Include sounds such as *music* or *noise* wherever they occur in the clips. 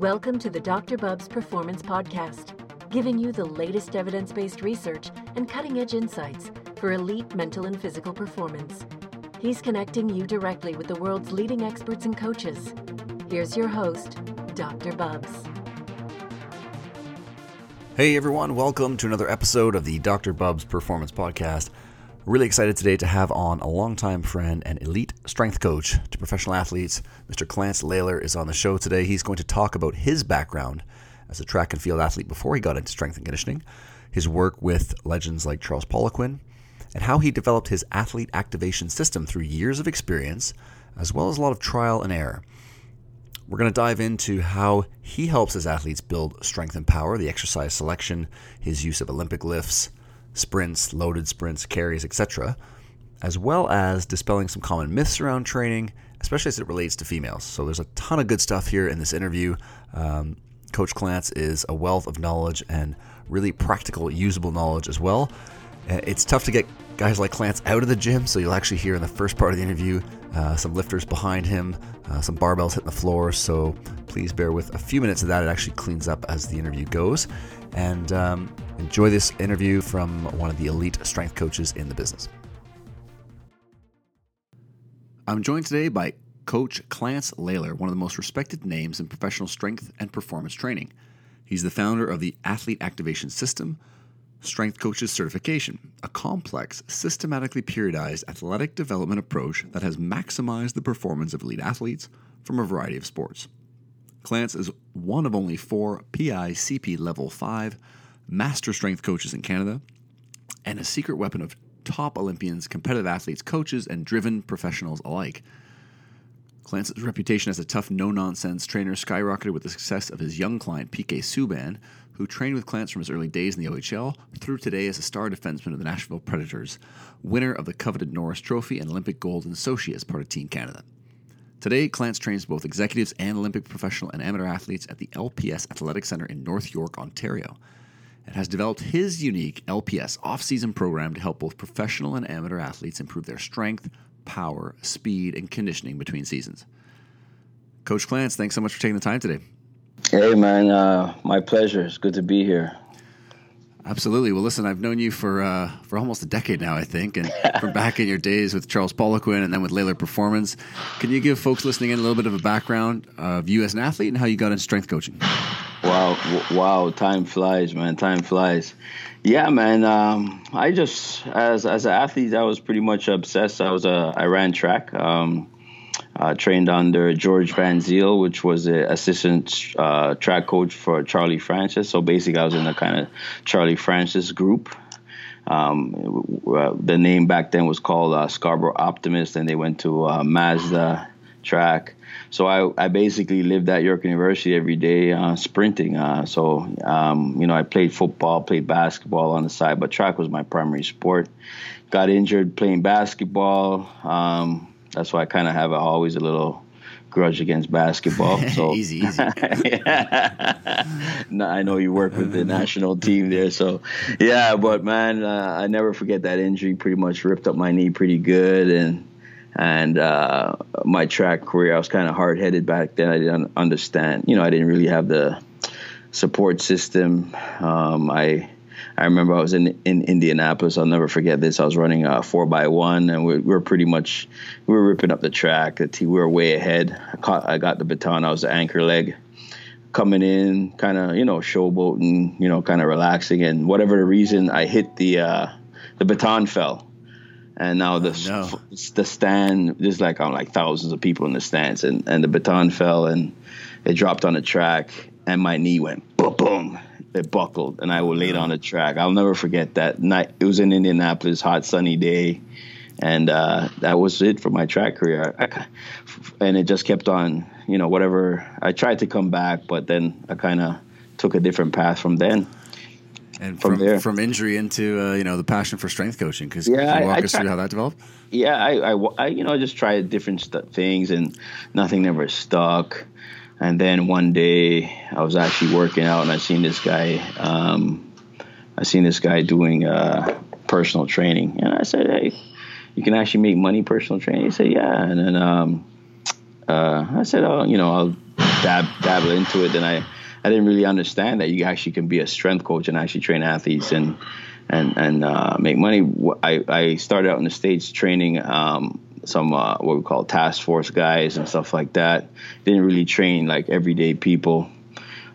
Welcome to the Dr. Bubbs Performance Podcast, giving you the latest evidence based research and cutting edge insights for elite mental and physical performance. He's connecting you directly with the world's leading experts and coaches. Here's your host, Dr. Bubbs. Hey everyone, welcome to another episode of the Dr. Bubbs Performance Podcast. Really excited today to have on a longtime friend and elite strength coach to professional athletes. Mr. Clance Laylor is on the show today. He's going to talk about his background as a track and field athlete before he got into strength and conditioning, his work with legends like Charles Poliquin, and how he developed his athlete activation system through years of experience, as well as a lot of trial and error. We're going to dive into how he helps his athletes build strength and power, the exercise selection, his use of Olympic lifts, sprints, loaded sprints, carries, etc., as well as dispelling some common myths around training, especially as it relates to females. So there's a ton of good stuff here in this interview. Um, Coach Clance is a wealth of knowledge and really practical, usable knowledge as well. Uh, it's tough to get guys like Clance out of the gym, so you'll actually hear in the first part of the interview uh, some lifters behind him, uh, some barbells hitting the floor. So please bear with a few minutes of that. It actually cleans up as the interview goes. And um, enjoy this interview from one of the elite strength coaches in the business. I'm joined today by Coach Clance Laylor, one of the most respected names in professional strength and performance training. He's the founder of the Athlete Activation System, Strength Coaches Certification, a complex, systematically periodized athletic development approach that has maximized the performance of elite athletes from a variety of sports. Clance is one of only four PICP Level 5 master strength coaches in Canada and a secret weapon of top Olympians, competitive athletes, coaches, and driven professionals alike. Clance's reputation as a tough, no nonsense trainer skyrocketed with the success of his young client, PK Subban, who trained with Clance from his early days in the OHL through today as a star defenseman of the Nashville Predators, winner of the coveted Norris Trophy and Olympic gold in Sochi as part of Team Canada. Today, Clance trains both executives and Olympic professional and amateur athletes at the LPS Athletic Center in North York, Ontario, and has developed his unique LPS off season program to help both professional and amateur athletes improve their strength, power, speed, and conditioning between seasons. Coach Clance, thanks so much for taking the time today. Hey, man, uh, my pleasure. It's good to be here. Absolutely. Well, listen, I've known you for uh, for almost a decade now, I think, and *laughs* from back in your days with Charles Poliquin and then with Laylor Performance. Can you give folks listening in a little bit of a background of you as an athlete and how you got into strength coaching? Wow, wow, time flies, man. Time flies. Yeah, man. Um, I just as as an athlete, I was pretty much obsessed. I was a I ran track. Um, uh, trained under George Van Zyl, which was the assistant uh, track coach for Charlie Francis. So basically, I was in the kind of Charlie Francis group. Um, uh, the name back then was called uh, Scarborough Optimist, and they went to uh, Mazda track. So I, I basically lived at York University every day uh, sprinting. so um, you know, I played football, played basketball on the side, but track was my primary sport. Got injured playing basketball. Um, that's why I kind of have a, always a little grudge against basketball. *laughs* So easy, easy. *laughs* no, I know you work with the national team there, so yeah. But man, uh, I never forget that injury. Pretty much ripped up my knee pretty good, and and uh, my track career. I was kind of hard headed back then. I didn't understand. You know, I didn't really have the support system. Um, I I remember I was in in Indianapolis. I'll never forget this. I was running a four by one, and we, we were pretty much we were ripping up the track. The team, we were way ahead. I caught, I got the baton. I was the anchor leg, coming in, kind of you know showboating, you know, kind of relaxing. And whatever the reason, I hit the uh, the baton fell. And now the oh, no. the stand there's like on like thousands of people in the stands, and, and the baton fell and it dropped on the track, and my knee went boom boom it buckled and I was laid on the track. I'll never forget that night. It was in Indianapolis, hot sunny day, and uh, that was it for my track career. I, and it just kept on, you know, whatever. I tried to come back, but then I kind of took a different path from then. And from, from there, from injury into uh, you know the passion for strength coaching, because yeah, can you walk I, I us through how that developed? Yeah, I, I, I, you know, I just tried different st- things, and nothing never stuck. And then one day I was actually working out and I seen this guy. Um, I seen this guy doing uh, personal training, and I said, "Hey, you can actually make money personal training." He said, "Yeah." And then um, uh, I said, "Oh, you know, I'll dab dabble into it, then I I didn't really understand that you actually can be a strength coach and actually train athletes and and and uh, make money. I I started out in the states training. Um, some uh, what we call task force guys and stuff like that. Didn't really train like everyday people.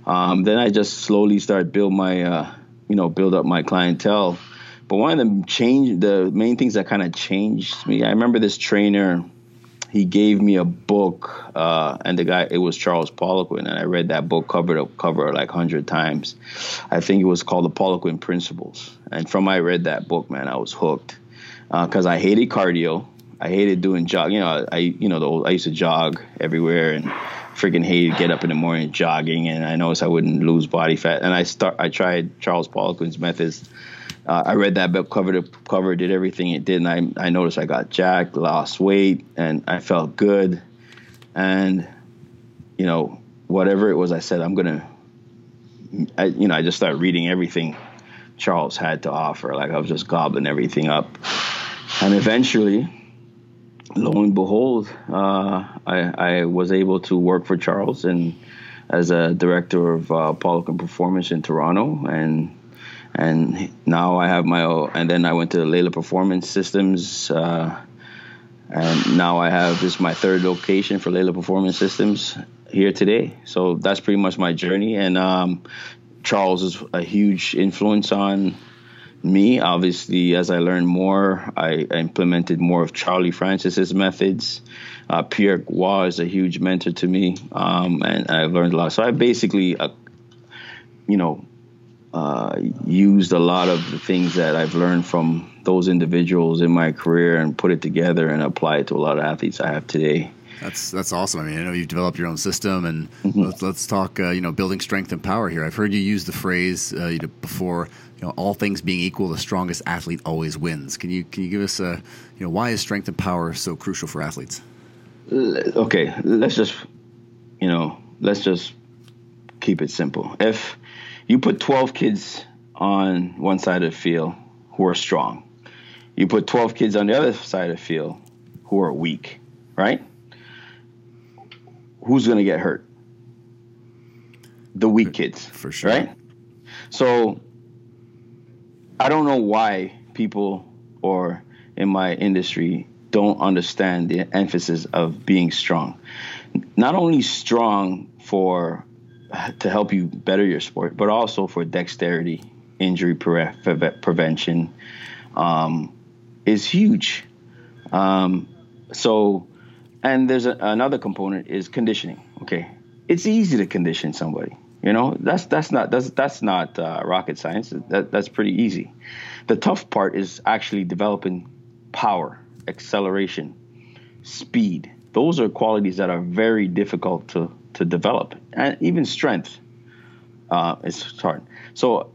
Um, then I just slowly started build my, uh, you know, build up my clientele. But one of the change, the main things that kind of changed me. I remember this trainer. He gave me a book, uh, and the guy it was Charles Poliquin, and I read that book cover to cover like hundred times. I think it was called the Poliquin Principles, and from I read that book, man, I was hooked because uh, I hated cardio. I hated doing jog. You know, I you know the old, I used to jog everywhere and freaking hated get up in the morning jogging, and I noticed I wouldn't lose body fat. And I start I tried Charles Poliquin's methods. Uh, I read that book cover to cover, did everything it did, and I I noticed I got jacked, lost weight, and I felt good. And you know, whatever it was, I said I'm gonna. You know, I just started reading everything Charles had to offer. Like I was just gobbling everything up, and eventually lo and behold, uh, I, I, was able to work for Charles and as a director of uh, Poliquin Performance in Toronto, and and now I have my own. And then I went to Laylor Performance Systems, uh, and now I have this is my third location for Laylor Performance Systems here today. So that's pretty much my journey, and um, Charles is a huge influence on me. Obviously, as I learned more, I, implemented more of Charlie Francis's methods. Uh, Pierre Roy is a huge mentor to me, um, and I've learned a lot. So I basically, uh, you know, uh, used a lot of the things that I've learned from those individuals in my career and put it together and apply it to a lot of athletes I have today. That's that's awesome. I mean, I know you've developed your own system, and mm-hmm. let's, let's talk. Uh, you know, building strength and power here. I've heard you use the phrase uh, before. You know, all things being equal, the strongest athlete always wins. Can you can you give us a you know why is strength and power so crucial for athletes? Okay, let's just you know let's just keep it simple. If you put twelve kids on one side of the field who are strong, you put twelve kids on the other side of the field who are weak, right? who's going to get hurt? The weak kids, for sure, right? So I don't know why people or in my industry don't understand the emphasis of being strong. Not only strong for to help you better your sport, but also for dexterity, injury pre- prevention um, is huge. Um, so and there's a, another component is conditioning. Okay, it's easy to condition somebody. You know, that's that's not that's that's not uh, rocket science. That that's pretty easy. The tough part is actually developing power, acceleration, speed. Those are qualities that are very difficult to to develop, and even strength. Uh, it's hard. So,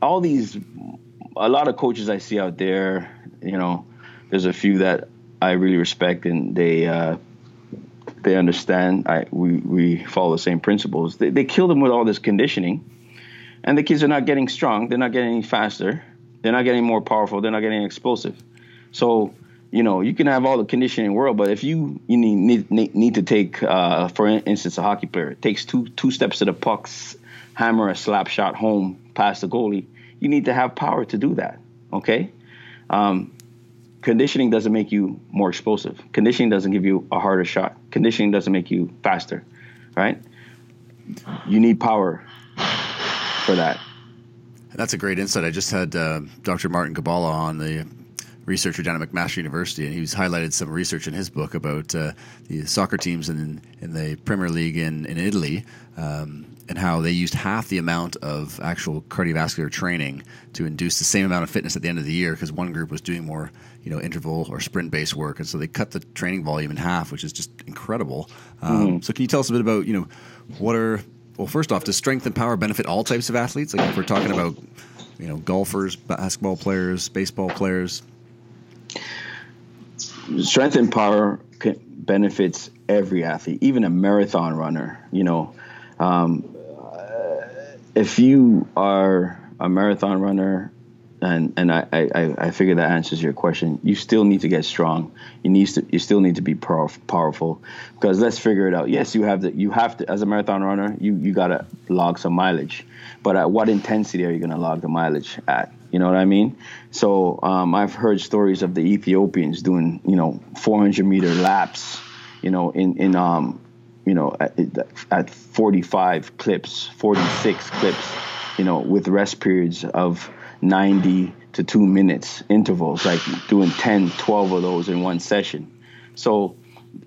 all these, a lot of coaches I see out there, you know, there's a few that I really respect, and they uh, they understand. I, we we follow the same principles. They, they kill them with all this conditioning, and the kids are not getting strong. They're not getting any faster. They're not getting more powerful. They're not getting explosive. So you know you can have all the conditioning in the world, but if you you need need, need to take, uh, for instance, a hockey player takes two two steps to the pucks, hammer a slap shot home past the goalie. You need to have power to do that. Okay. Um, conditioning doesn't make you more explosive. Conditioning doesn't give you a harder shot. Conditioning doesn't make you faster, right? You need power for that. That's a great insight. I just had uh, Dr. Martin Gibala on the researcher down at McMaster University, and he's highlighted some research in his book about uh, the soccer teams in in the Premier League in in Italy. Um, and how they used half the amount of actual cardiovascular training to induce the same amount of fitness at the end of the year because one group was doing more, you know, interval or sprint based work, and so they cut the training volume in half, which is just incredible. Um, mm-hmm. So, can you tell us a bit about, you know, what are well, first off, does strength and power benefit all types of athletes? Like if we're talking about, you know, golfers, basketball players, baseball players. Strength and power benefits every athlete, even a marathon runner. You know, um, if you are a marathon runner and and I, I I figure that answers your question. You still need to get strong. You need to you still need to be power, powerful because let's figure it out. Yes, you have to you have to as a marathon runner you you gotta log some mileage, but at what intensity are you gonna log the mileage at? You know what I mean? So um, I've heard stories of the Ethiopians doing you know 400 meter laps, you know in in um you know at, at 45 clips, 46 clips, you know with rest periods of 90 to two minutes intervals, like doing 10, 12 of those in one session. So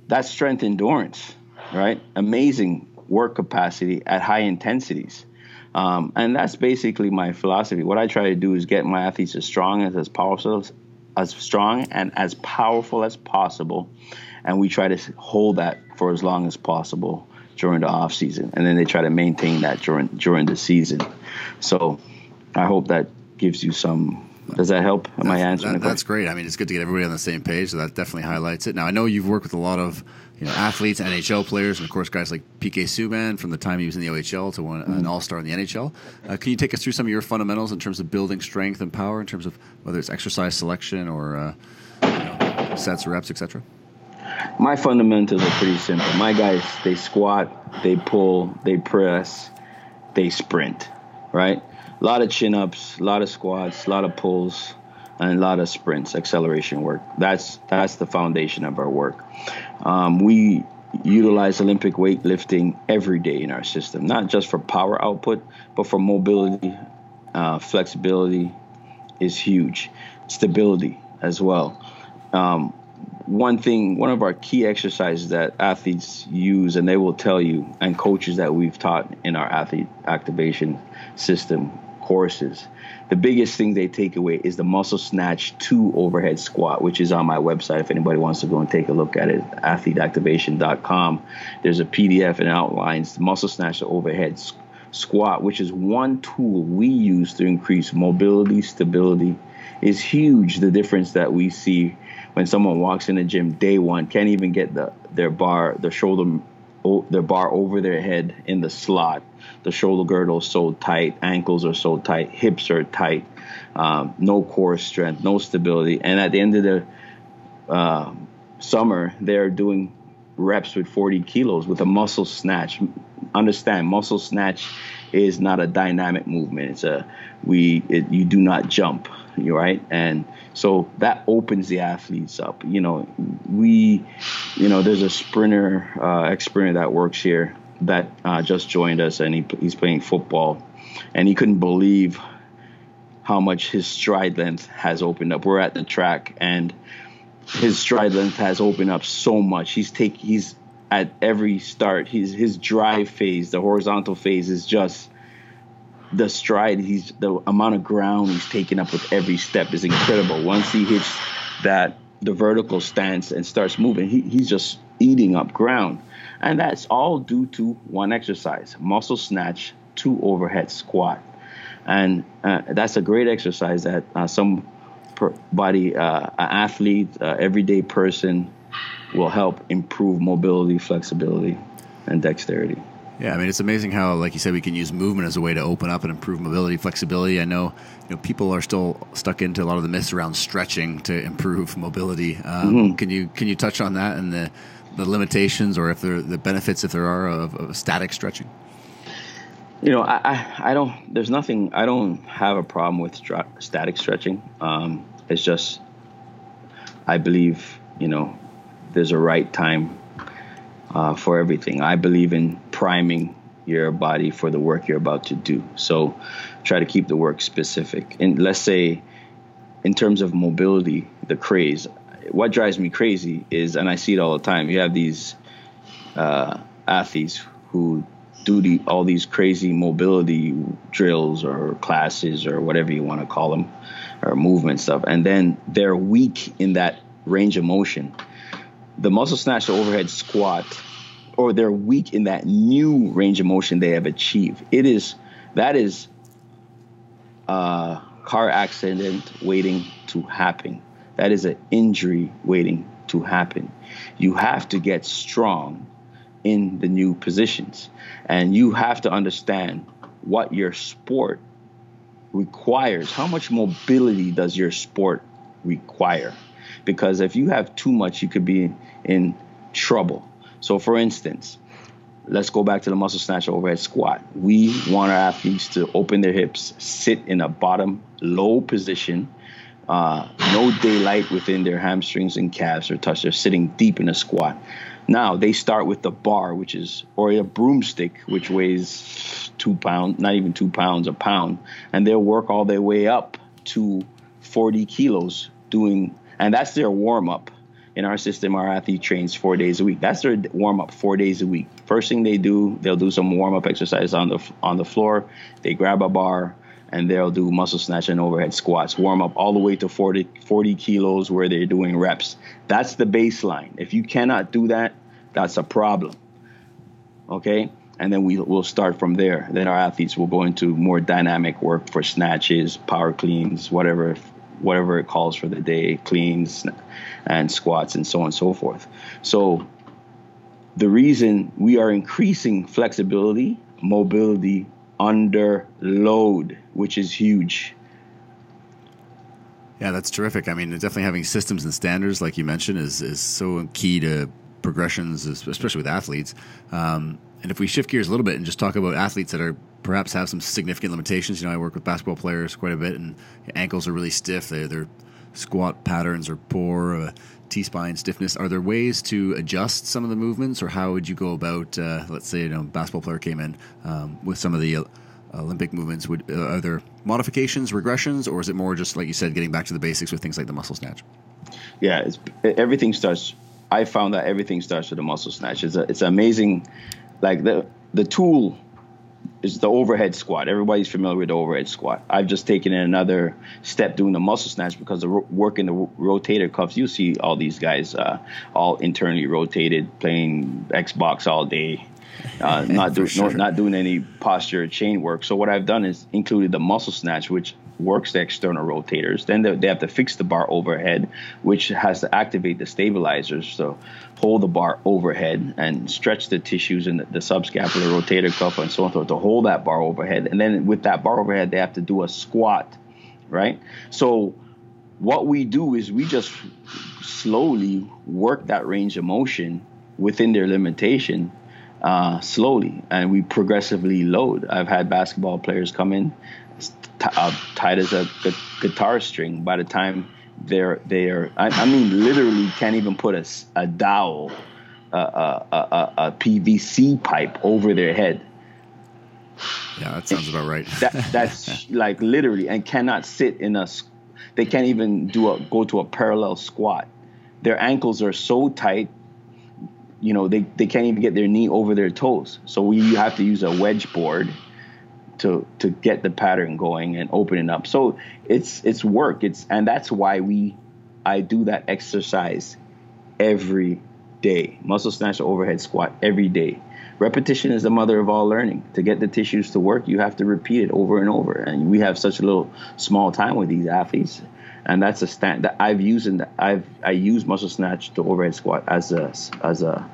that's strength endurance, right? Amazing work capacity at high intensities. Um, and that's basically my philosophy. What I try to do is get my athletes as strong as as powerful as strong and as powerful as possible, and we try to hold that for as long as possible during the off season, and then they try to maintain that during during the season. So I hope that gives you some. Does that help? Am that's, I answering? That, that's great. I mean, it's good to get everybody on the same page. So that definitely highlights it. Now, I know you've worked with a lot of you know athletes, NHL players, and of course guys like PK Subban from the time he was in the OHL to one, mm-hmm. an All Star in the NHL. Uh, can you take us through some of your fundamentals in terms of building strength and power, in terms of whether it's exercise selection or uh, you know, sets, reps, etc. My fundamentals are pretty simple. My guys, they squat, they pull, they press, they sprint, right? a lot of chin ups, a lot of squats, a lot of pulls, and a lot of sprints, acceleration work. That's that's the foundation of our work. Um, we utilize Olympic weightlifting every day in our system, not just for power output, but for mobility, uh, flexibility is huge, stability as well. Um, one thing, one of our key exercises that athletes use, and they will tell you, and coaches that we've taught in our athlete activation system courses, the biggest thing they take away is the muscle snatch to overhead squat, which is on my website. If anybody wants to go and take a look at it, athleteactivation.com. There's a PDF and outlines the muscle snatch to overhead squat, which is one tool we use to increase mobility, stability. Is huge the difference that we see when someone walks in the gym day one, can't even get the their bar, their shoulder their bar over their head in the slot. The shoulder girdle is so tight, ankles are so tight, hips are tight, um, no core strength, no stability. And at the end of the uh, summer, they're doing reps with 40 kilos with a muscle snatch. Understand, muscle snatch is not a dynamic movement. It's a we it, you do not jump, you right? And so that opens the athletes up. You know, we, you know, there's a sprinter uh, experience that works here that uh, just joined us, and he, he's playing football, and he couldn't believe how much his stride length has opened up. We're at the track, and his stride length has opened up so much. He's take he's at every start. His his drive phase, the horizontal phase, is just the stride he's the amount of ground he's taking up with every step is incredible. Once he hits that the vertical stance and starts moving, he, he's just eating up ground. And that's all due to one exercise muscle snatch, to overhead squat. And uh, that's a great exercise that uh, some body, uh, athlete, uh, everyday person will help improve mobility, flexibility, and dexterity. Yeah, I mean it's amazing how, like you said, we can use movement as a way to open up and improve mobility, flexibility. I know, you know, people are still stuck into a lot of the myths around stretching to improve *laughs* mobility. Um, mm-hmm. Can you can you touch on that and the the limitations, or if there the benefits, if there are, of, of static stretching? You know, I, I, I don't. There's nothing. I don't have a problem with static stretching. Um, it's just, I believe, you know, there's a right time uh, for everything. I believe in priming your body for the work you're about to do. So try to keep the work specific. And let's say, in terms of mobility, the craze, what drives me crazy is, and I see it all the time, you have these uh, athletes who do the, all these crazy mobility drills or classes or whatever you want to call them, or movement stuff, and then they're weak in that range of motion the muscle snatch to overhead squat or they're weak in that new range of motion they have achieved. It is that is a car accident waiting to happen. That is an injury waiting to happen. You have to get strong in the new positions. And you have to understand what your sport requires how much mobility does your sport require? Because if you have too much, you could be in trouble. So, for instance, let's go back to the muscle snatch overhead squat. We want our athletes to open their hips, sit in a bottom low position, uh, no daylight within their hamstrings and calves or touch. They're sitting deep in a squat. Now they start with the bar, which is or a broomstick, which weighs two pounds, not even two pounds, a pound, and they'll work all their way up to 40 kilos doing, and that's their warm up. In our system, our athlete trains four days a week. That's their warm up, four days a week. First thing they do, they'll do some warm up exercise on the on the floor. They grab a bar, and they'll do muscle snatch and overhead squats, warm up all the way to 40, 40 kilos where they're doing reps. That's the baseline. If you cannot do that, that's a problem. Okay? And then we will start from there. Then our athletes will go into more dynamic work for snatches, power cleans, whatever whatever it calls for the day, cleans and squats and so on and so forth. So the reason we are increasing flexibility, mobility, under load, which is huge. Yeah, that's terrific. I mean, definitely having systems and standards, like you mentioned, is is so key to progressions, especially with athletes. Um, and if we shift gears a little bit and just talk about athletes that are perhaps have some significant limitations, you know, I work with basketball players quite a bit, and ankles are really stiff. They, their squat patterns are poor. Uh, T spine stiffness. Are there ways to adjust some of the movements, or how would you go about, uh, let's say, you know, basketball player came in um, with some of the uh, Olympic movements? Would uh, are there modifications, regressions, or is it more just like you said, getting back to the basics with things like the muscle snatch? Yeah, everything starts. I found that everything starts with the muscle snatch. It's a, it's amazing, like the the tool is the overhead squat. Everybody's familiar with the overhead squat. I've just taken in another step doing the muscle snatch because the work in the rotator cuffs. You see all these guys uh, all internally rotated, playing Xbox all day, uh, *laughs* not doing sure. no, not doing any posture chain work. So what I've done is included the muscle snatch, which works the external rotators. Then they, they have to fix the bar overhead, which has to activate the stabilizers. So hold the bar overhead and stretch the tissues in the, the subscapular rotator cuff and so on so to hold that bar overhead. And then with that bar overhead, they have to do a squat, right? So what we do is we just slowly work that range of motion within their limitation uh, slowly and we progressively load. I've had basketball players come in t- uh, tight as a gu- guitar string by the time they're they're I, I mean literally can't even put a, a dowel a, a, a, a PVC pipe over their head. Yeah, that sounds about right. *laughs* that, that's *laughs* like literally, and cannot sit in a. They can't even do a go to a parallel squat. Their ankles are so tight, you know, they, they can't even get their knee over their toes. So we you have to use a wedge board to to get the pattern going and open it up. So it's it's work. It's and that's why we I do that exercise every day. Muscle snatch overhead squat every day. Repetition is the mother of all learning. To get the tissues to work, you have to repeat it over and over. And we have such a little small time with these athletes. And that's a stand that I've used and I've I use muscle snatch to overhead squat as a as a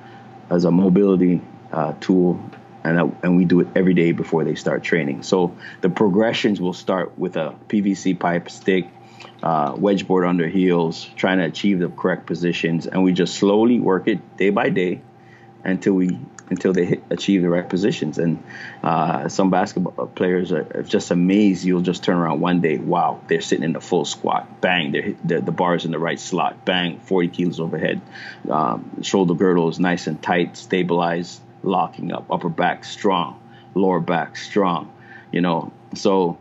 as a mobility uh, tool and, and we do it every day before they start training. So the progressions will start with a PVC pipe stick, uh, wedge board under heels, trying to achieve the correct positions, and we just slowly work it day by day until we until they hit, achieve the right positions. And uh, some basketball players are just amazed. You'll just turn around one day, wow, they're sitting in the full squat. Bang, they're, the bar's in the right slot. Bang, 40 kilos overhead. Um, shoulder girdle is nice and tight, stabilized locking up, upper back strong, lower back strong, you know. So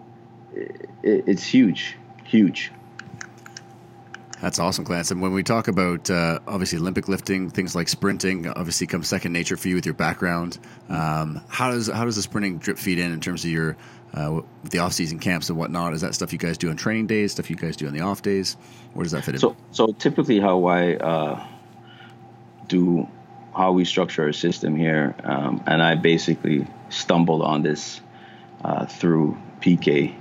it, it's huge, huge. That's awesome, Clarence. And when we talk about uh, obviously Olympic lifting, things like sprinting, obviously comes second nature for you with your background. Um, how does how does the sprinting drip feed in in terms of your uh, the off season camps and whatnot? Is that stuff you guys do on training days? Stuff you guys do on the off days? Where does that fit in? So so typically how I uh, do how we structure our system here, um, and I basically stumbled on this uh, through PK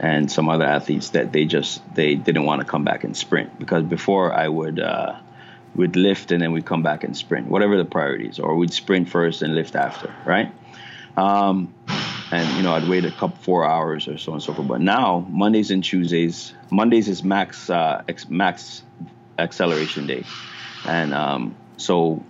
and some other athletes that they just they didn't want to come back and sprint because before I would uh, would lift and then we'd come back and sprint, whatever the priorities, or we'd sprint first and lift after, right? Um, and you know I'd wait a couple four hours or so and so forth. But now Mondays and Tuesdays, Mondays is max uh, ex, max acceleration day, and um, so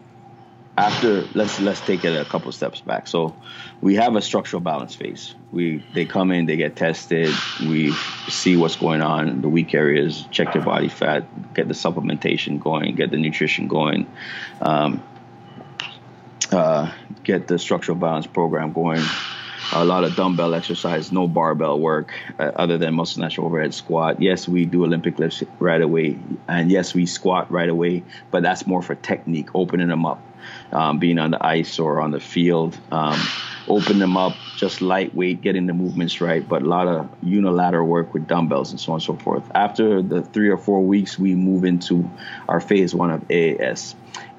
after let's let's take it a couple steps back. So we have a structural balance phase. We they come in, they get tested, we see what's going on the weak areas, check their body fat, get the supplementation going, get the nutrition going. Um, uh, get the structural balance program going. A lot of dumbbell exercise, no barbell work, uh, other than muscle snatch overhead squat. Yes, we do Olympic lifts right away, and yes, we squat right away, but that's more for technique, opening them up, um, being on the ice or on the field. Um, open them up, just lightweight, getting the movements right, but a lot of unilateral work with dumbbells and so on and so forth. After the three or four weeks, we move into our phase one of AAS.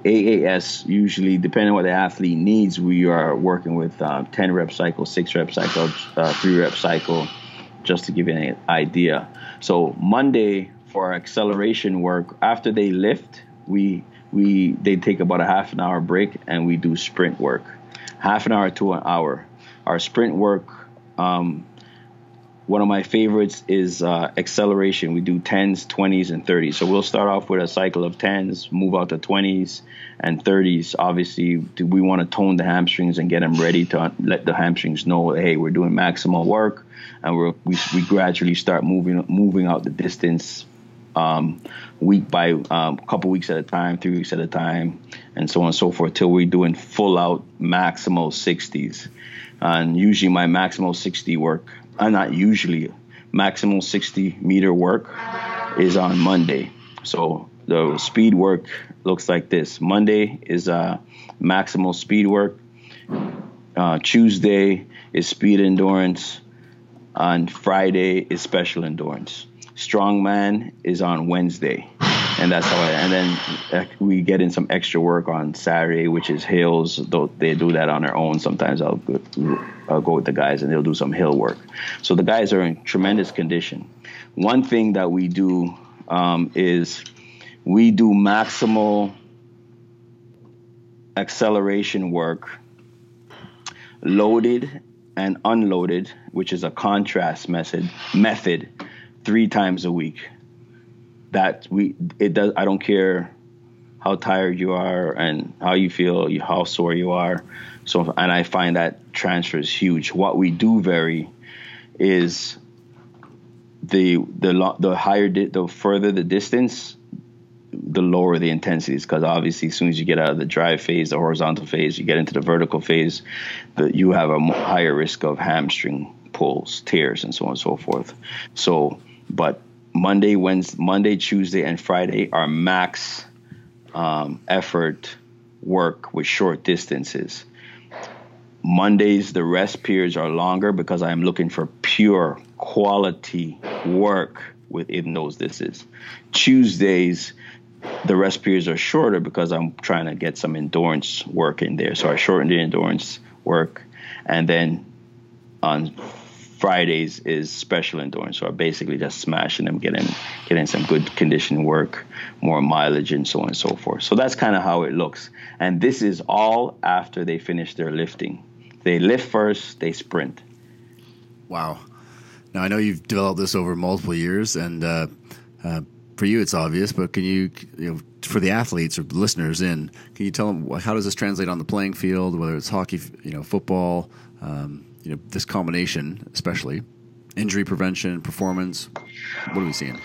AAS usually, depending on what the athlete needs, we are working with uh, 10 rep cycle, six rep cycle, uh, three rep cycle, just to give you an idea. So Monday for our acceleration work, after they lift, we we they take about a half an hour break and we do sprint work, half an hour to an hour. Our sprint work um, one of my favorites is uh, acceleration. We do 10s, 20s, and 30s. So we'll start off with a cycle of 10s, move out to 20s and 30s. Obviously, we want to tone the hamstrings and get them ready to let the hamstrings know, hey, we're doing maximal work, and we we gradually start moving moving out the distance. Um, week by um, a couple weeks at a time, three weeks at a time, and so on and so forth, till we're doing full out maximal 60s. And usually my maximal 60 work uh, not usually, maximal 60 meter work is on Monday. So the speed work looks like this. Monday is uh, maximal speed work. Uh, Tuesday is speed endurance. On Friday is special endurance. Strongman is on Wednesday and that's how. I, and then we get in some extra work on Saturday, which is hills. Though they do that on their own. Sometimes I'll go, I'll go with the guys, and they'll do some hill work. So the guys are in tremendous condition. One thing that we do um, is we do maximal acceleration work, loaded and unloaded, which is a contrast method method, three times a week. That we it does i don't care how tired you are and how you feel how sore you are. So and i find that transfer is huge. What we do vary is the the the higher di- the further the distance the lower the intensities because obviously as soon as you get out of the drive phase the horizontal phase you get into the vertical phase that you have a higher risk of hamstring pulls tears and so on and so forth. So but Monday, Wednesday, Monday, Tuesday, and Friday are max um, effort work with short distances. Mondays, the rest periods are longer because I'm looking for pure quality work within those distances. Tuesdays, the rest periods are shorter because I'm trying to get some endurance work in there. So I shorten the endurance work. And then on Fridays is special endurance, so I'm basically just smashing them, getting getting some good conditioning work, more mileage, and so on and so forth. So that's kind of how it looks. And this is all after they finish their lifting. They lift first, they sprint. Wow. Now I know you've developed this over multiple years, and uh, uh, for you it's obvious. But can you, you know, for the athletes or listeners in, can you tell them how does this translate on the playing field, whether it's hockey, you know, football? Um, you know this combination, especially injury prevention, performance. What are we seeing?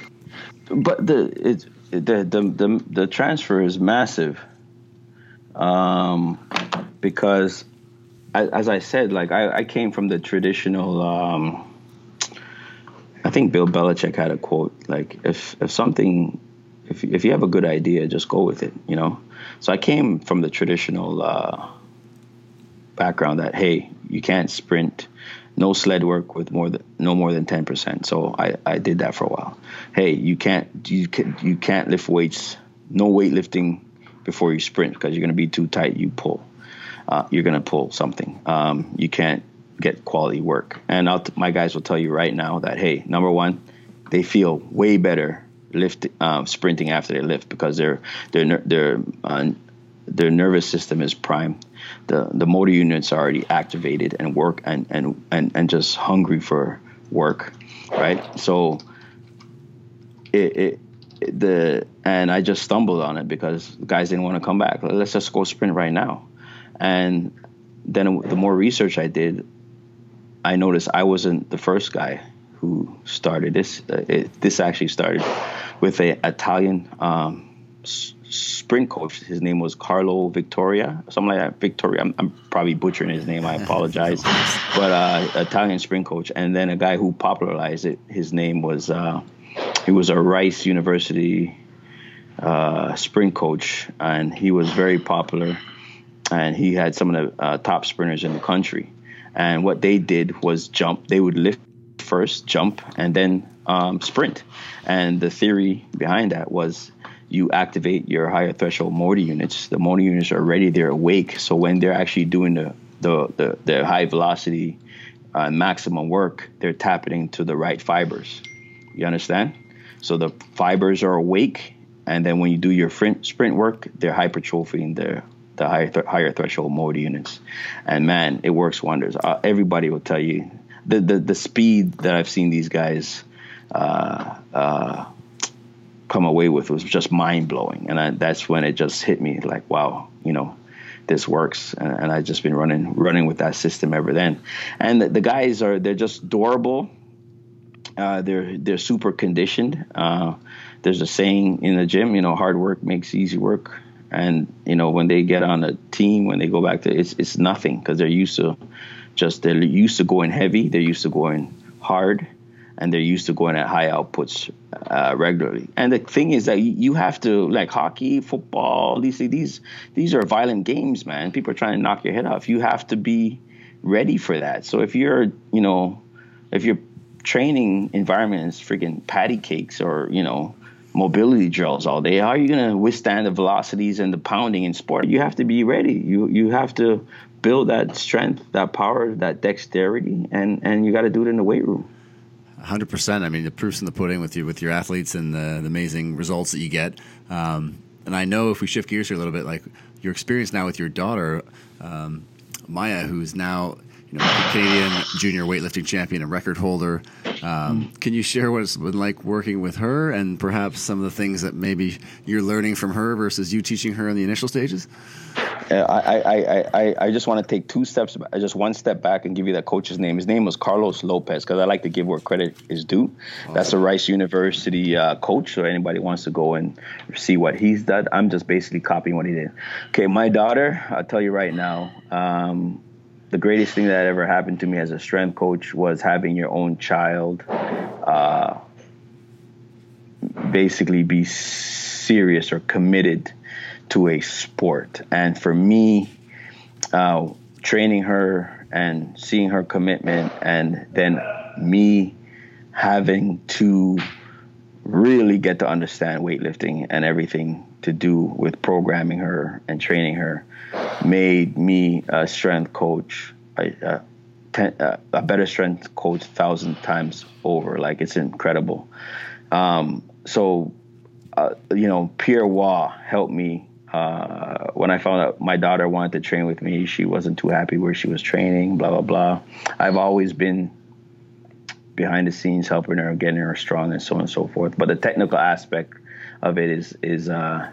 But the it, the, the the the transfer is massive, um, because as I said, like I, I came from the traditional. Um, I think Bill Belichick had a quote like, "If if something, if if you have a good idea, just go with it," you know. So I came from the traditional uh, background that hey, you can't sprint no sled work with more than no more than 10%. So I, I did that for a while. Hey, you can't you can you can't lift weights, no weightlifting before you sprint because you're going to be too tight. You pull, uh, you're going to pull something. Um, you can't get quality work. And t- my guys will tell you right now that hey, number one, they feel way better lift um, sprinting after they lift because they're they're they're uh, their nervous system is prime. The the motor units are already activated and work and and and, and just hungry for work, right? So it, it the and I just stumbled on it because guys didn't want to come back. Let's just go sprint right now. And then the more research I did, I noticed I wasn't the first guy who started this. Uh, it, this actually started with a Italian um, sprint coach. His name was Carlo Victoria, something like that. Victoria. I'm, I'm probably butchering his name. I apologize. *laughs* but uh, Italian sprint coach, and then a guy who popularized it. His name was uh, he was a Rice University uh, sprint coach, and he was very popular. And he had some of the uh, top sprinters in the country. And what they did was jump. They would lift first, jump, and then um, sprint. And the theory behind that was you activate your higher threshold motor units. The motor units are ready; they're awake. So when they're actually doing the the the, the high velocity uh, maximum work, they're tapping into the right fibers. You understand? So the fibers are awake, and then when you do your sprint, work, they're hypertrophying their the higher th- higher threshold motor units, and man, it works wonders. Uh, everybody will tell you the, the the speed that I've seen these guys uh, uh, come away with was just mind blowing, and I, that's when it just hit me like, wow, you know, this works, and, and I've just been running running with that system ever then. And the, the guys are they're just durable uh, they're they're super conditioned. Uh, there's a saying in the gym, you know, hard work makes easy work. And you know, when they get on a team, when they go back to it's it's nothing because they're used to just they're used to going heavy, they're used to going hard, and they're used to going at high outputs uh, regularly. And the thing is that you have to like hockey, football. These these these are violent games, man. People are trying to knock your head off. You have to be ready for that. So if you're you know if you're training environment is freaking patty cakes or you know mobility drills all day how are you going to withstand the velocities and the pounding in sport you have to be ready you you have to build that strength that power that dexterity and and you got to do it in the weight room 100% i mean the proof's in the pudding with you with your athletes and the, the amazing results that you get um, and i know if we shift gears here a little bit like your experience now with your daughter um, maya who's now you know, Canadian junior weightlifting champion and record holder. Um, can you share what it's been like working with her and perhaps some of the things that maybe you're learning from her versus you teaching her in the initial stages? Uh, I, I, I, I just want to take two steps, just one step back and give you that coach's name. His name was Carlos Lopez because I like to give where credit is due. Awesome. That's a Rice University uh, coach, so anybody wants to go and see what he's done. I'm just basically copying what he did. Okay, my daughter, I'll tell you right now, um, the greatest thing that ever happened to me as a strength coach was having your own child uh, basically be serious or committed to a sport. And for me, uh, training her and seeing her commitment, and then me having to really get to understand weightlifting and everything to do with programming her and training her made me a strength coach, a, a, better strength coach thousand times over. Like it's incredible. Um, so, uh, you know, Pierre Roy helped me uh, when I found out my daughter wanted to train with me. She wasn't too happy where she was training. Blah blah blah. I've always been behind the scenes helping her, getting her strong, and so on and so forth. But the technical aspect of it is is uh,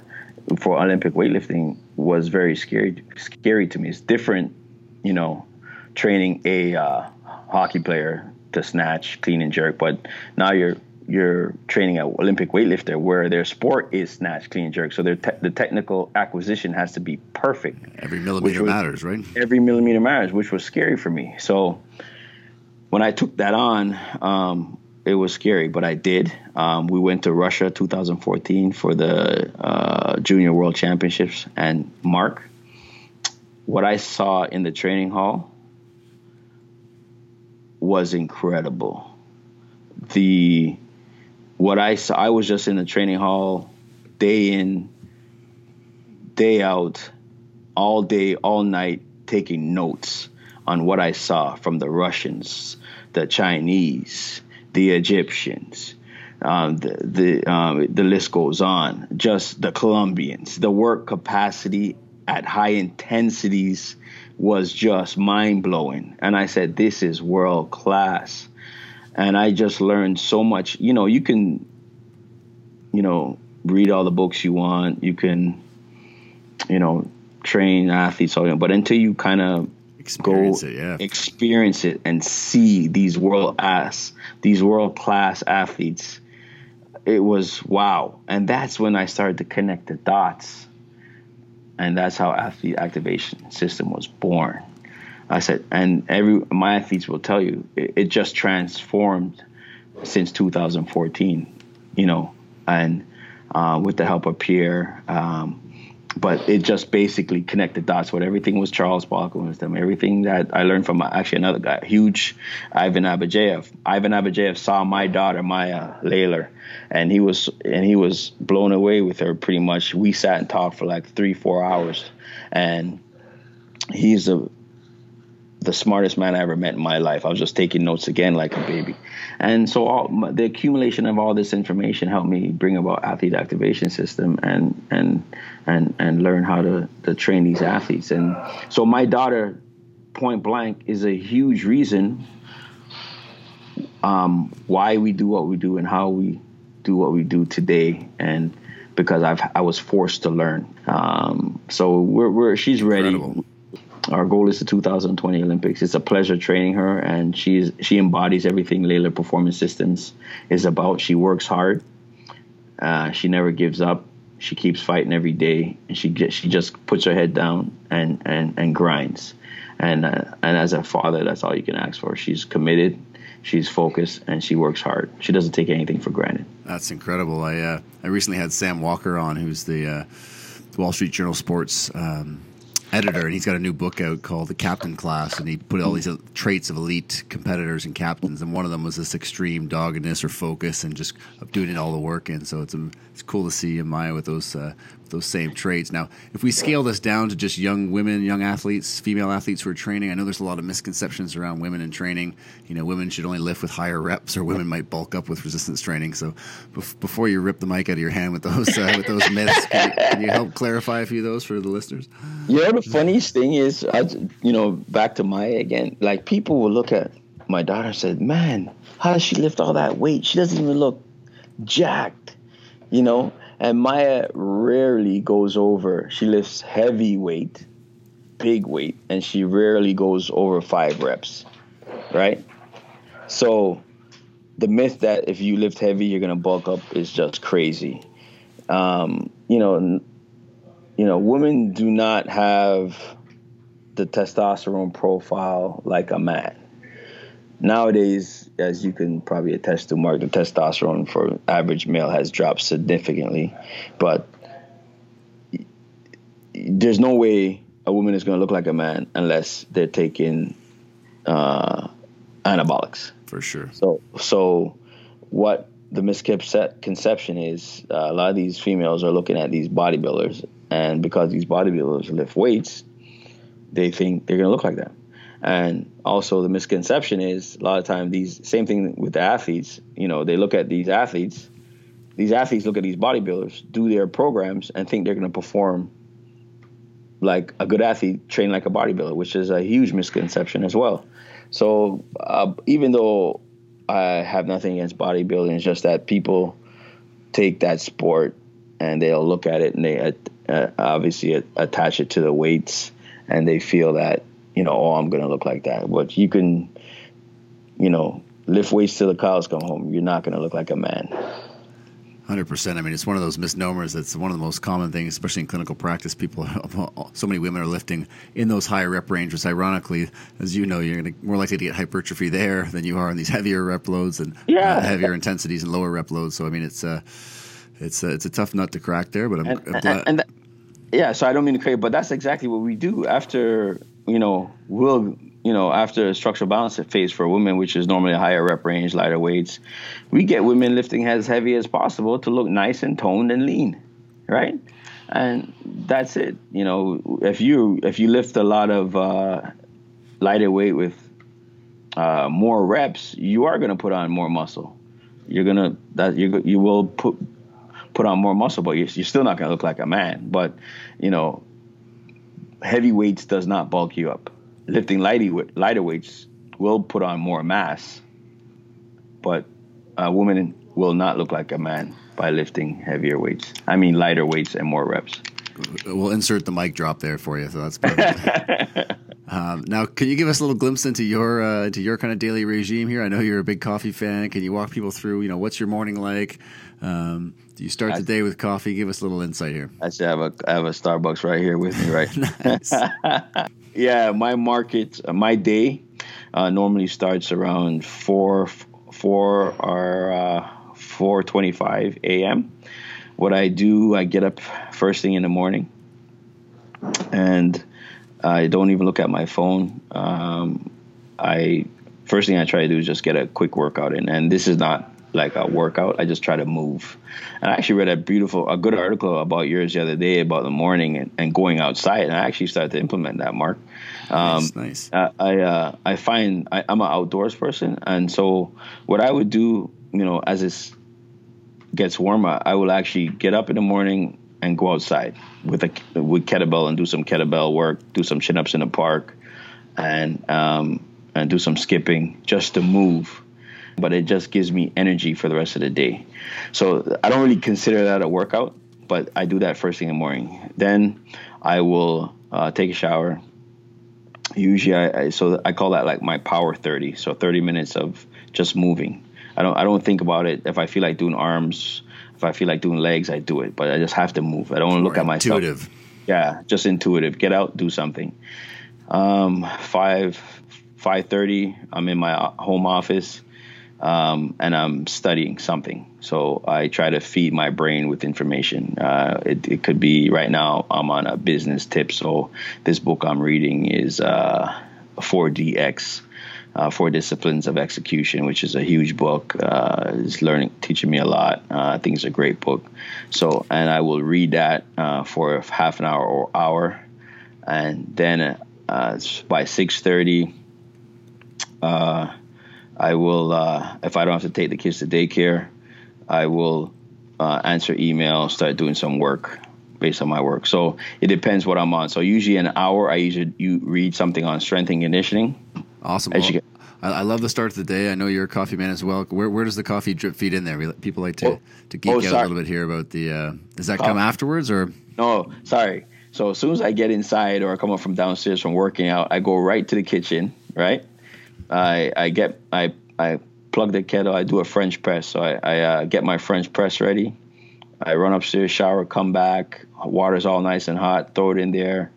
for Olympic weightlifting was very scary scary to me. It's different, you know, training a uh, hockey player to snatch, clean and jerk, but now you're you're training an Olympic weightlifter where their sport is snatch, clean, jerk. So te- the technical acquisition has to be perfect. Every millimeter was, matters, right? Every millimeter matters, which was scary for me. So when I took that on, um, it was scary, but I did. Um, we went to Russia 2014 for the uh, Junior World Championships, and Mark, what I saw in the training hall was incredible. The what I saw, I was just in the training hall, day in, day out, all day, all night, taking notes on what I saw from the Russians, the Chinese the Egyptians, um, the the, um, the list goes on. Just the Colombians, the work capacity at high intensities was just mind blowing. And I said, this is world class. And I just learned so much. You know, you can, you know, read all the books you want. You can, you know, train athletes, all but until you kind of experience go it, yeah. experience it and see these world ass, these world class athletes, it was wow. And that's when I started to connect the dots. And that's how athlete activation system was born. I said, and every my athletes will tell you, it, it just transformed since 2014. You know, and uh, with the help of Pierre. Um, but it just basically connected dots What everything was Charles wisdom. Everything that I learned from actually another guy, huge Ivan Abadjiev. Ivan Abadjiev saw my daughter Maya Laylor, and he was and he was blown away with her. Pretty much, we sat and talked for like three, four hours, and he's a the smartest man I ever met in my life. I was just taking notes again like a baby. And so all, the accumulation of all this information helped me bring about athlete activation system and and and and learn how to to train these athletes. And so my daughter, point blank, is a huge reason um, why we do what we do and how we do what we do today. And because I've I was forced to learn. Um, so we're, we're she's ready. Incredible our goal is the 2020 Olympics. It's a pleasure training her, and she's she embodies everything Laylor Performance Systems is about. She works hard. Uh, she never gives up. She keeps fighting every day, and she gets, she just puts her head down and and and grinds. And uh, and as a father, that's all you can ask for. She's committed, she's focused, and she works hard. She doesn't take anything for granted. That's incredible. I uh, I recently had Sam Walker on, who's the uh, Wall Street Journal sports. Um, editor, and he's got a new book out called The Captain Class, and he put all these traits of elite competitors and captains, and one of them was this extreme doggedness or focus, and just doing it all the work in. So it's um, it's cool to see Maya with those uh, those same traits. Now, if we scale this down to just young women, young athletes, female athletes who are training, I know there's a lot of misconceptions around women in training. You know, women should only lift with higher reps, or women might bulk up with resistance training. So bef- before you rip the mic out of your hand with those uh, with those myths, can you, can you help clarify a few of those for the listeners? Yeah, the funniest thing is, I, you know, back to Maya again. Like people will look at my daughter and said, "Man, how does she lift all that weight? She doesn't even look jacked," you know. And Maya rarely goes over. She lifts heavy weight, big weight, and she rarely goes over five reps, right? So the myth that if you lift heavy you're gonna bulk up is just crazy. Um, you know, you know, women do not have the testosterone profile like a man. Nowadays, as you can probably attest to, Marc, the testosterone for average male has dropped significantly, but there's no way a woman is going to look like a man unless they're taking uh, anabolics. For sure. So, so what the misconception is, uh, a lot of these females are looking at these bodybuilders, and because these bodybuilders lift weights, they think they're going to look like them. And also the misconception is a lot of time these same thing with the athletes. You know, they look at these athletes. These athletes look at these bodybuilders, do their programs, and think they're going to perform like a good athlete, train like a bodybuilder, which is a huge misconception as well. So uh, even though I have nothing against bodybuilding, it's just that people take that sport and they'll look at it and they uh, obviously attach it to the weights and they feel that you know, oh, I'm gonna look like that. But you can, you know, lift weights till the cows come home. You're not gonna look like a man. Hundred percent. I mean, it's one of those misnomers. That's one of the most common things, especially in clinical practice. People, *laughs* so many women are lifting in those higher rep ranges. Ironically, as you know, you're going to more likely to get hypertrophy there than you are in these *laughs* heavier rep loads and yeah. uh, heavier intensities and lower rep loads. So, I mean, it's uh, it's uh, it's a tough nut to crack there. But I'm, and, I'm glad. And that, yeah, so I don't mean to create, but that's exactly what we do after you know, we'll, you know, after a structural balance phase for women, which is normally a higher rep range, lighter weights, we get women lifting as heavy as possible to look nice and toned and lean, right? And that's it. You know, if you if you lift a lot of uh, lighter weight with uh, more reps, you are going to put on more muscle. You're gonna that you you will put put on more muscle, but you're, you're still not going to look like a man. But you know, heavy weights does not bulk you up. Lifting lighty, lighter weights will put on more mass, but a woman will not look like a man by lifting heavier weights. I mean, lighter weights and more reps. We'll insert the mic drop there for you, so that's perfect. *laughs* um, now, can you give us a little glimpse into your uh, into your kind of daily regime here? I know you're a big coffee fan. Can you walk people through? You know, what's your morning like? Um, do you start the day with coffee? Give us a little insight here. I have a I have a Starbucks right here with me, right? *laughs* Now. *laughs* Yeah, my market, uh, my day uh, normally starts around four four or uh, four twenty five a.m. What I do, I get up first thing in the morning, and I don't even look at my phone. Um, I first thing I try to do is just get a quick workout in, and this is not like a workout. I just try to move. And I actually read a beautiful, a good article about yours the other day about the morning and, and going outside, and I actually started to implement that. Marc, um, nice, nice. I I, uh, I find I, I'm an outdoors person, and so what I would do, you know, as it gets warmer, I will actually get up in the morning and go outside with a with kettlebell and do some kettlebell work, do some chin ups in the park, and um, and do some skipping just to move but it just gives me energy for the rest of the day. So I don't really consider that a workout, but I do that first thing in the morning. Then I will uh, take a shower. Usually, I, I, so I call that like my power thirty. So thirty minutes of just moving. I don't I don't think about it. If I feel like doing arms, if I feel like doing legs, I do it. But I just have to move. I don't look at myself. Intuitive. Yeah, just intuitive. Get out, do something. Um, five five thirty. I'm in my home office um, and I'm studying something. So I try to feed my brain with information. Uh, it, it, could be right now I'm on a business tip. So this book I'm reading is uh, 4DX. Uh, Four Disciplines of Execution, which is a huge book. Uh, it's learning, teaching me a lot. Uh, I think it's a great book. So, and I will read that uh, for half an hour or hour, and then uh, by six thirty, uh, I will, uh, if I don't have to take the kids to daycare, I will answer email, start doing some work based on my work. So it depends what I'm on. So usually an hour, I usually you read something on strength and conditioning. Awesome. Well, I love the start of the day. I know you're a coffee man as well. Where, where does the coffee drip feed in there? People like to, oh, to geek oh, out a little bit here about the. Uh, does that come afterwards or? No, sorry. So as soon as I get inside or I come up from downstairs from working out, I go right to the kitchen, right? I I get I I plug the kettle. I do a French press. So I, I uh, get my French press ready. I run upstairs, shower, come back. Water's all nice and hot. Throw it in there,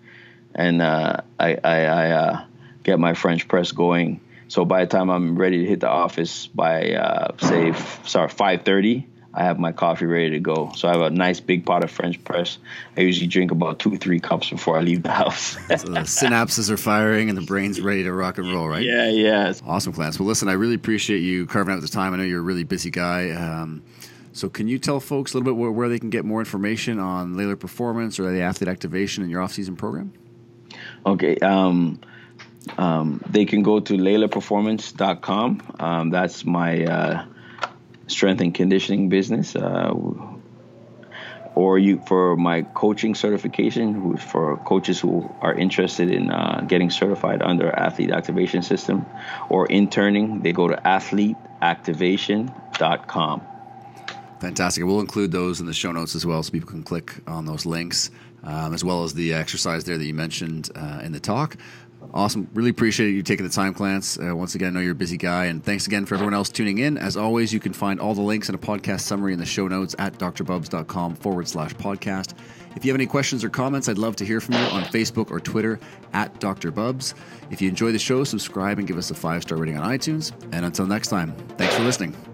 and uh, I I, I uh, get my French press going. So by the time I'm ready to hit the office by uh, say f- sorry 5:30, I have my coffee ready to go. So I have a nice big pot of French press. I usually drink about two, three cups before I leave the *laughs* house. so the synapses are firing and the brain's ready to rock and roll, right? Yeah, yeah. Awesome, Clance. Well, listen, I really appreciate you carving out the time. I know you're a really busy guy. Um, so can you tell folks a little bit where, where, they can get more information on Laylor Performance or the athlete activation in your off-season program? Okay. Um, um, they can go to laylorperformance.com. Um, that's my uh, strength and conditioning business. Uh, or you for my coaching certification, for coaches who are interested in uh, getting certified under athlete activation system, or interning, they go to athleteactivation.com. Fantastic. We'll include those in the show notes as well, so people can click on those links, um, as well as the exercise there that you mentioned uh, in the talk. Awesome. Really appreciate you taking the time, Clance. Uh, once again, I know you're a busy guy. And thanks again for everyone else tuning in. As always, you can find all the links and a podcast summary in the show notes at drbubbs.com forward slash podcast. If you have any questions or comments, I'd love to hear from you on Facebook or Twitter at Dr. Bubbs. If you enjoy the show, subscribe and give us a five star rating on iTunes. And until next time, thanks for listening.